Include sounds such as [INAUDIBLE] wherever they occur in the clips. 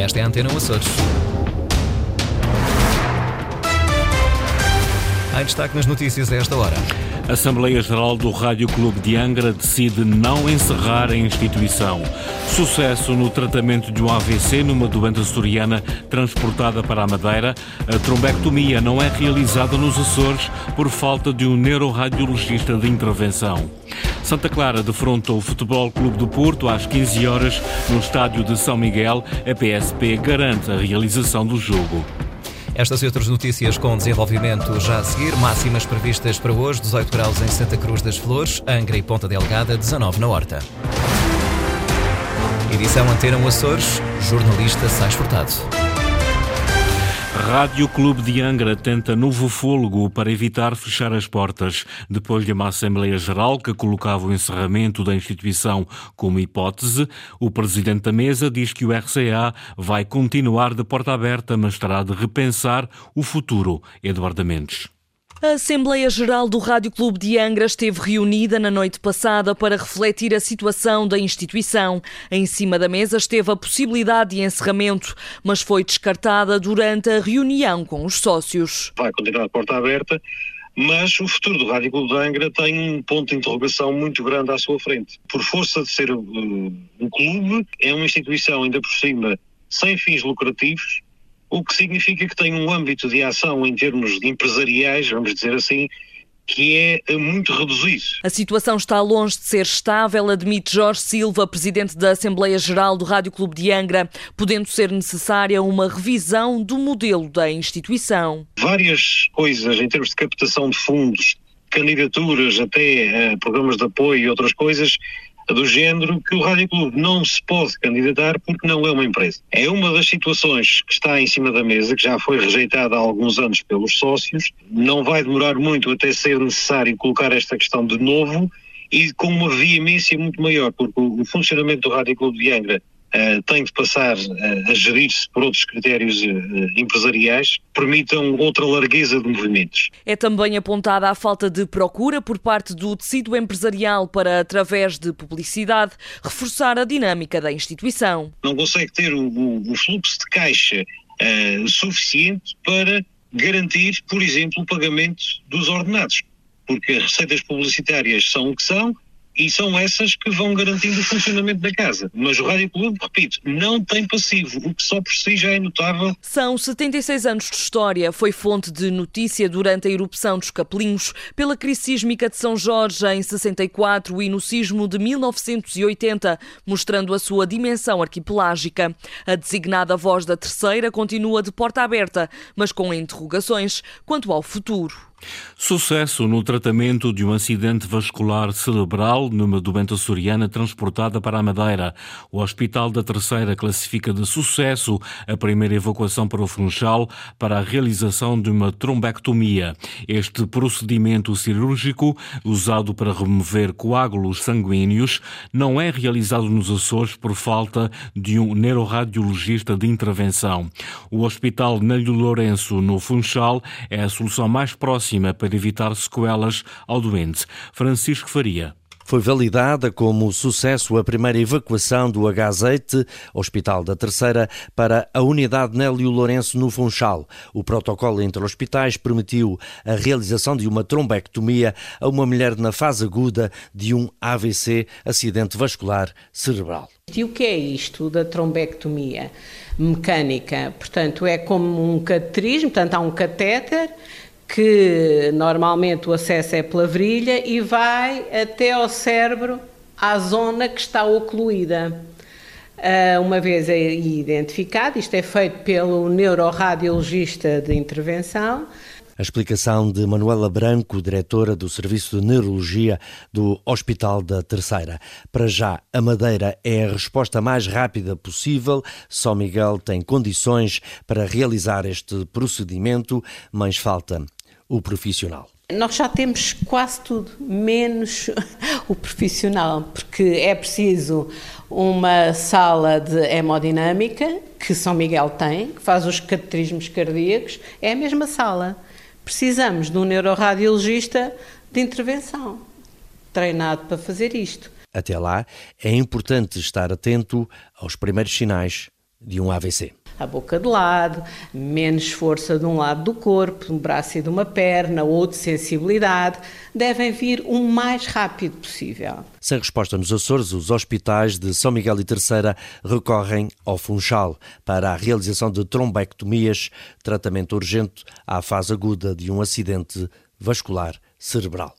Esta é a Antena Açores. Em destaque nas notícias a esta hora. A Assembleia Geral do Rádio Clube de Angra decide não encerrar a instituição. Sucesso no tratamento de um AVC numa doente açoriana transportada para a Madeira. A trombectomia não é realizada nos Açores por falta de um neuroradiologista de intervenção. Santa Clara defronta o Futebol Clube do Porto às 15 horas no estádio de São Miguel. A PSP garante a realização do jogo. Estas e outras notícias com desenvolvimento já a seguir. Máximas previstas para hoje: 18 graus em Santa Cruz das Flores, Angra e Ponta Delgada, 19 na Horta. Edição Antena Açores, jornalista Sais Furtado. Rádio Clube de Angra tenta novo fôlego para evitar fechar as portas. Depois de uma Assembleia Geral que colocava o encerramento da instituição como hipótese, o presidente da mesa diz que o RCA vai continuar de porta aberta, mas terá de repensar o futuro. Eduardo Mendes. A Assembleia Geral do Rádio Clube de Angra esteve reunida na noite passada para refletir a situação da instituição. Em cima da mesa esteve a possibilidade de encerramento, mas foi descartada durante a reunião com os sócios. Vai continuar a porta aberta, mas o futuro do Rádio Clube de Angra tem um ponto de interrogação muito grande à sua frente. Por força de ser um clube, é uma instituição ainda por cima sem fins lucrativos, o que significa que tem um âmbito de ação em termos empresariais, vamos dizer assim, que é eh, muito reduzido. A situação está longe de ser estável, admite Jorge Silva, presidente da Assembleia Geral do Rádio Clube de Angra, podendo ser necessária uma revisão do modelo da instituição. Várias coisas em termos de captação de fundos, candidaturas até a programas de apoio e outras coisas do género que o Rádio Clube não se pode candidatar porque não é uma empresa. É uma das situações que está em cima da mesa, que já foi rejeitada há alguns anos pelos sócios. Não vai demorar muito até ser necessário colocar esta questão de novo e com uma veemência muito maior, porque o funcionamento do Rádio Clube de Angra uh, tem de passar uh, a gerir-se por outros critérios uh, empresariais que permitam outra largueza de movimentos. É também apontada a falta de procura por parte do tecido empresarial para, através de publicidade, reforçar a dinâmica da instituição. Não consegue ter o, o, o fluxo de caixa suficiente para garantir, por exemplo, o pagamento dos ordenados, porque as receitas publicitárias são o que são, e são essas que vão garantindo o funcionamento da casa. Mas o Rádio Clube, repito, não tem passivo, o que só por si já é notável. São 76 anos de história. Foi fonte de notícia durante a erupção dos Capelinhos, pela crise sísmica de São Jorge em 64 e no sismo de 1980, mostrando a sua dimensão arquipelágica. A designada voz da terceira continua de porta aberta, mas com interrogações quanto ao futuro. Sucesso no tratamento de um acidente vascular cerebral numa doente açoriana transportada para a Madeira. O Hospital da Terceira classifica de sucesso a primeira evacuação para o Funchal para a realização de uma trombectomia. Este procedimento cirúrgico, usado para remover coágulos sanguíneos, não é realizado nos Açores por falta de um neuroradiologista de intervenção. O Hospital Nélio Lourenço, no Funchal, é a solução mais próxima máxima para evitar sequelas ao doente. Francisco Faria. Foi validada como sucesso a primeira evacuação do H8, Hospital da Terceira, para a unidade Nélio Lourenço no Funchal. O protocolo entre hospitais permitiu a realização de uma trombectomia a uma mulher na fase aguda de um AVC, acidente vascular cerebral. E o que é isto da trombectomia mecânica? Portanto, é como um cateterismo, portanto, há um catéter que normalmente o acesso é pela virilha e vai até ao cérebro, à zona que está ocluída. Ah, uma vez identificado, isto é feito pelo neuroradiologista de intervenção, a explicação de Manuela Branco, diretora do Serviço de Neurologia do Hospital da Terceira. Para já, a Madeira é a resposta mais rápida possível. São Miguel tem condições para realizar este procedimento, mas falta o profissional? Nós já temos quase tudo, menos [LAUGHS] o profissional, porque é preciso uma sala de hemodinâmica, que São Miguel tem, que faz os cateterismos cardíacos, é a mesma sala. Precisamos de um neuroradiologista de intervenção, treinado para fazer isto. Até lá, é importante estar atento aos primeiros sinais de um AVC a boca de lado, menos força de um lado do corpo, um braço e de uma perna, ou de sensibilidade, devem vir o mais rápido possível. Sem resposta nos Açores, os hospitais de São Miguel e Terceira recorrem ao Funchal para a realização de trombectomias, tratamento urgente à fase aguda de um acidente vascular cerebral.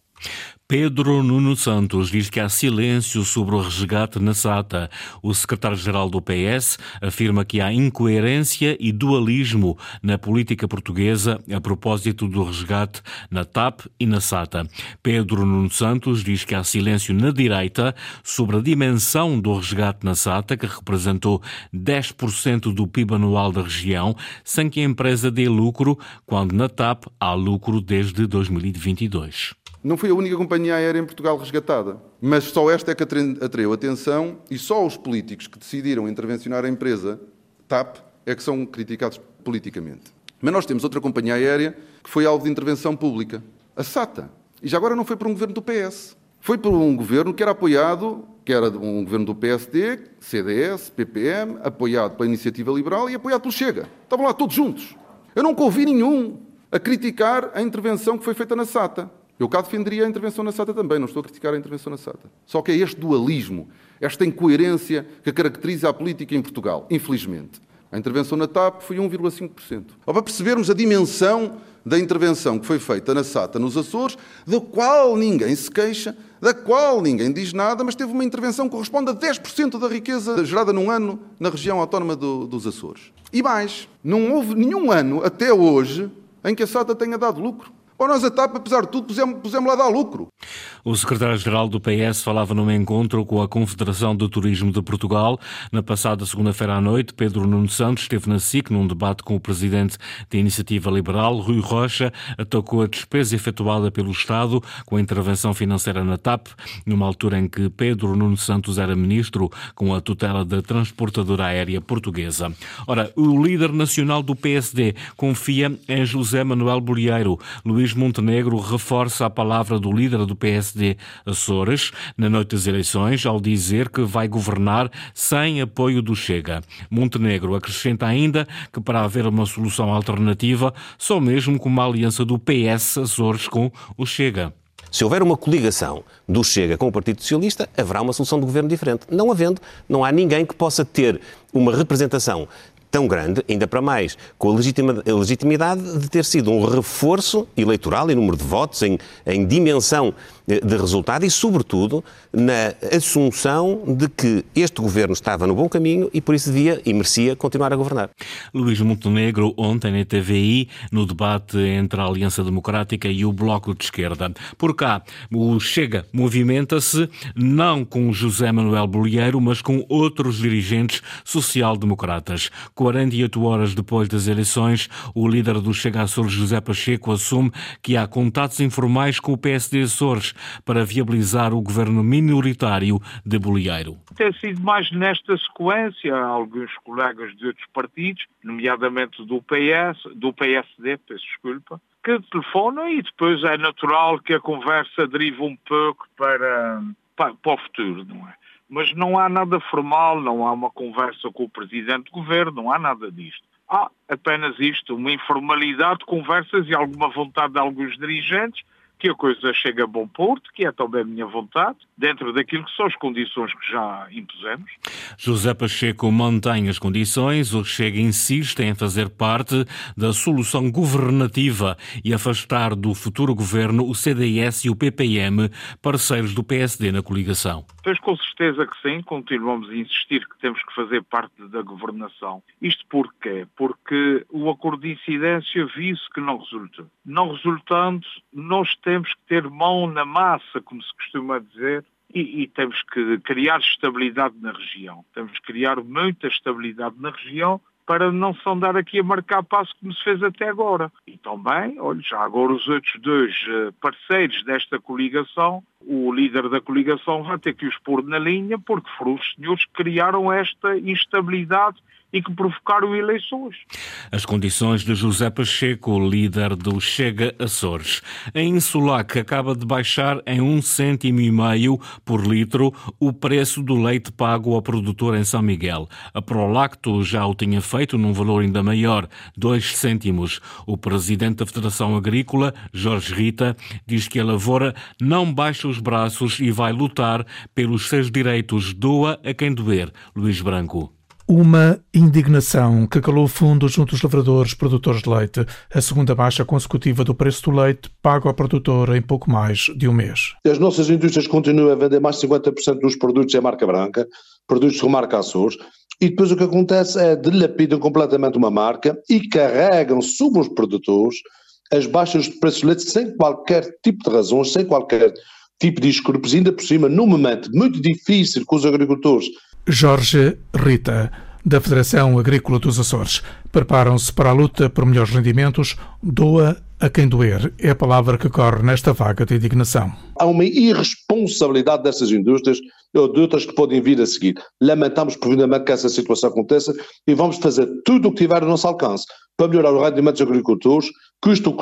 Pedro Nuno Santos diz que há silêncio sobre o resgate na SATA. O secretário-geral do PS afirma que há incoerência e dualismo na política portuguesa a propósito do resgate na TAP e na SATA. Pedro Nuno Santos diz que há silêncio na direita sobre a dimensão do resgate na SATA, que representou 10% do PIB anual da região, sem que a empresa dê lucro, quando na TAP há lucro desde 2022. Não foi a única companhia aérea em Portugal resgatada, mas só esta é que atraiu atenção e só os políticos que decidiram intervencionar a empresa TAP é que são criticados politicamente. Mas nós temos outra companhia aérea que foi alvo de intervenção pública, a SATA. E já agora não foi por um governo do PS. Foi por um governo que era apoiado, que era um governo do PSD, CDS, PPM, apoiado pela Iniciativa Liberal e apoiado pelo Chega. Estavam lá todos juntos. Eu nunca ouvi nenhum a criticar a intervenção que foi feita na SATA. Eu cá defenderia a intervenção na SATA também, não estou a criticar a intervenção na SATA. Só que é este dualismo, esta incoerência que caracteriza a política em Portugal, infelizmente. A intervenção na TAP foi 1,5%. Para percebermos a dimensão da intervenção que foi feita na SATA nos Açores, da qual ninguém se queixa, da qual ninguém diz nada, mas teve uma intervenção que corresponde a 10% da riqueza gerada num ano na região autónoma do, dos Açores. E mais, não houve nenhum ano até hoje em que a SATA tenha dado lucro. Ou nós a TAP, apesar de tudo, pusemos, pusemos lá dar lucro. O secretário-geral do PS falava num encontro com a Confederação do Turismo de Portugal. Na passada segunda-feira à noite, Pedro Nuno Santos esteve na SIC num debate com o presidente da Iniciativa Liberal, Rui Rocha, atacou a despesa efetuada pelo Estado com a intervenção financeira na TAP, numa altura em que Pedro Nuno Santos era ministro com a tutela da transportadora aérea portuguesa. Ora, o líder nacional do PSD confia em José Manuel Bolieiro. Luís Montenegro reforça a palavra do líder do PSD Açores na noite das eleições ao dizer que vai governar sem apoio do Chega. Montenegro acrescenta ainda que para haver uma solução alternativa, só mesmo com uma aliança do PS Açores com o Chega. Se houver uma coligação do Chega com o Partido Socialista, haverá uma solução de governo diferente. Não havendo, não há ninguém que possa ter uma representação tão grande, ainda para mais, com a legitimidade de ter sido um reforço eleitoral em número de votos, em, em dimensão de resultado e, sobretudo, na assunção de que este governo estava no bom caminho e por isso devia e merecia continuar a governar. Luís Montenegro, ontem na TVI, no debate entre a Aliança Democrática e o Bloco de Esquerda. Por cá, o Chega movimenta-se não com José Manuel Bolieiro, mas com outros dirigentes social-democratas. 48 horas depois das eleições, o líder do Chega Açores, José Pacheco, assume que há contatos informais com o PSD Açores para viabilizar o governo minoritário de Bolieiro. Tem sido mais nesta sequência, alguns colegas de outros partidos, nomeadamente do PS, do PSD, peço desculpa, que telefonam e depois é natural que a conversa derive um pouco para, para, para o futuro, não é? Mas não há nada formal, não há uma conversa com o Presidente do Governo, não há nada disto. Há apenas isto, uma informalidade de conversas e alguma vontade de alguns dirigentes que a coisa chegue a bom porto, que é também a minha vontade, dentro daquilo que são as condições que já impusemos. José Pacheco mantém as condições, o Chega insiste em fazer parte da solução governativa e afastar do futuro governo o CDS e o PPM, parceiros do PSD na coligação. Pois com certeza que sim, continuamos a insistir que temos que fazer parte da governação. Isto porquê? Porque o acordo de incidência viu-se que não resulta. Não resultando, nós temos que ter mão na massa, como se costuma dizer, e, e, temos que criar estabilidade na região. Temos que criar muita estabilidade na região para não se andar aqui a marcar passo como se fez até agora. E também, olha, já agora os outros dois eh, parceiros desta coligação o líder da coligação vai ter que os pôr na linha, porque foram os senhores que criaram esta instabilidade e que provocaram eleições. As condições de José Pacheco, líder do Chega Açores. A Insulac acaba de baixar em um cêntimo e meio por litro o preço do leite pago ao produtor em São Miguel. A Prolacto já o tinha feito num valor ainda maior, dois cêntimos. O presidente da Federação Agrícola, Jorge Rita, diz que a lavoura não baixa os braços e vai lutar pelos seus direitos. Doa a quem doer. Luís Branco. Uma indignação que calou fundo junto aos lavradores produtores de leite. A segunda baixa consecutiva do preço do leite pago ao produtor em pouco mais de um mês. As nossas indústrias continuam a vender mais de 50% dos produtos em marca branca, produtos de marca Açores, e depois o que acontece é dilapidam completamente uma marca e carregam sobre os produtores as baixas de preço de leite sem qualquer tipo de razões, sem qualquer tipo de escrúpulos, ainda por cima, num momento muito difícil com os agricultores Jorge Rita, da Federação Agrícola dos Açores. Preparam-se para a luta por melhores rendimentos, doa a quem doer. É a palavra que corre nesta vaga de indignação. Há uma irresponsabilidade dessas indústrias ou de outras que podem vir a seguir. Lamentamos profundamente que essa situação aconteça e vamos fazer tudo o que tiver ao nosso alcance para melhorar o rendimento dos agricultores, custa o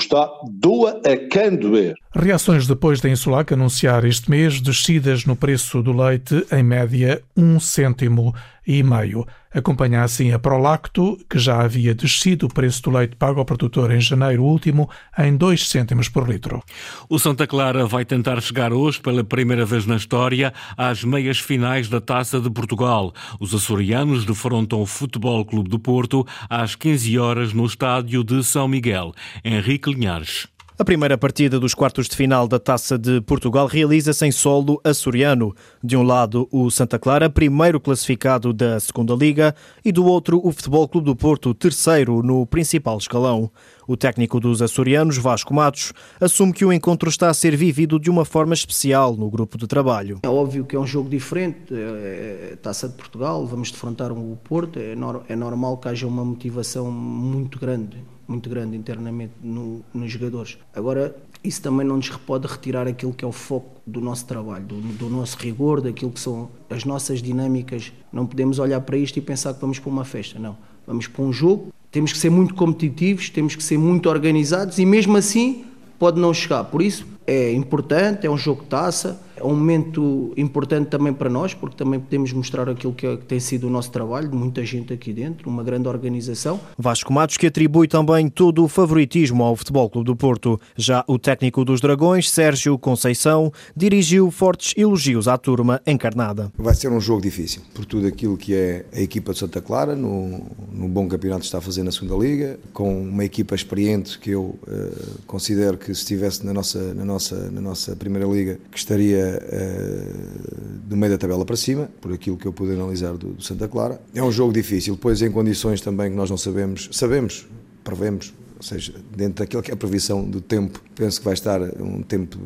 doa a quem doer. Reações depois da Insulac anunciar este mês descidas no preço do leite em média um cêntimo e meio. Acompanha assim a Prolacto, que já havia descido o preço do leite pago ao produtor em janeiro último em 2 cêntimos por litro. O Santa Clara vai tentar chegar hoje, pela primeira vez na história, às meias finais da Taça de Portugal. Os açorianos defrontam o Futebol Clube do Porto às 15 horas no estádio de São Miguel. Henrique Linhares. A primeira partida dos quartos de final da Taça de Portugal realiza-se em solo açoriano. De um lado, o Santa Clara, primeiro classificado da Segunda Liga, e do outro, o Futebol Clube do Porto, terceiro no principal escalão. O técnico dos açorianos, Vasco Matos, assume que o encontro está a ser vivido de uma forma especial no grupo de trabalho. É óbvio que é um jogo diferente, é, Taça de Portugal, vamos defrontar o Porto, é, é normal que haja uma motivação muito grande muito grande internamente no, nos jogadores. Agora, isso também não nos pode retirar aquilo que é o foco do nosso trabalho, do, do, nosso rigor, daquilo que são as nossas dinâmicas. Não podemos olhar para isto e pensar que vamos para uma festa, não. Vamos para um jogo, temos que ser muito competitivos, temos que ser muito organizados e mesmo assim pode não chegar. Por isso é importante, é um jogo de taça, é um momento importante também para nós, porque também podemos mostrar aquilo que, é, que, tem sido o nosso trabalho, de muita gente aqui dentro, uma grande organização. Vasco Matos que atribui também todo o favoritismo ao Futebol Clube do Porto. Já o técnico dos Dragões, Sérgio Conceição, dirigiu fortes elogios à turma encarnada. Vai ser um jogo difícil, por tudo aquilo que é a equipa de Santa Clara, no, no bom campeonato que está a fazer na segunda Liga, com uma equipa experiente que eu uh, considero que se estivesse na nossa, na, nossa, na nossa primeira Liga, que estaria uh, meio da tabela para cima, por aquilo que eu pude analisar do, do Santa Clara. É um jogo difícil, depois em condições também que nós não sabemos, sabemos, prevemos, ou seja, dentro daquilo que é a previsão do tempo, penso que vai estar um tempo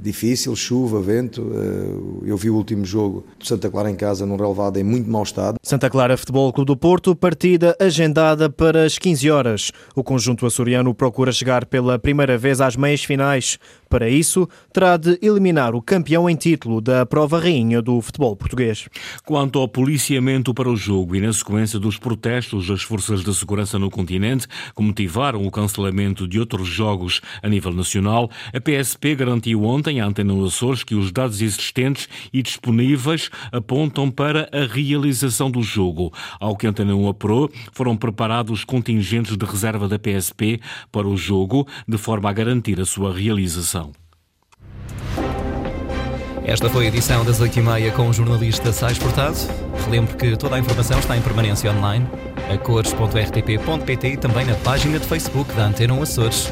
difícil, chuva, vento. Eh, eu vi o último jogo do Santa Clara em casa num relevado em muito mau estado. Santa Clara Futebol Clube do Porto, partida agendada para as 15 horas. O conjunto açoriano procura chegar pela primeira vez às meias finais. Para isso, terá de eliminar o campeão em título da prova rainha do futebol português. Quanto ao policiamento para o jogo e na sequência dos protestos das forças de segurança no continente que motivaram o cancelamento de outros jogos a nível nacional, a PSP garantiu ontem à Antena Açores que os dados existentes e disponíveis apontam para a realização do jogo. Ao que a Antena 1 apurou, foram preparados contingentes de reserva da PSP para o jogo, de forma a garantir a sua realização. Esta foi a edição das 8h30 com o jornalista Sais Portado. Relembro que toda a informação está em permanência online a cores.rtp.pt e também na página de Facebook da Antena Açores.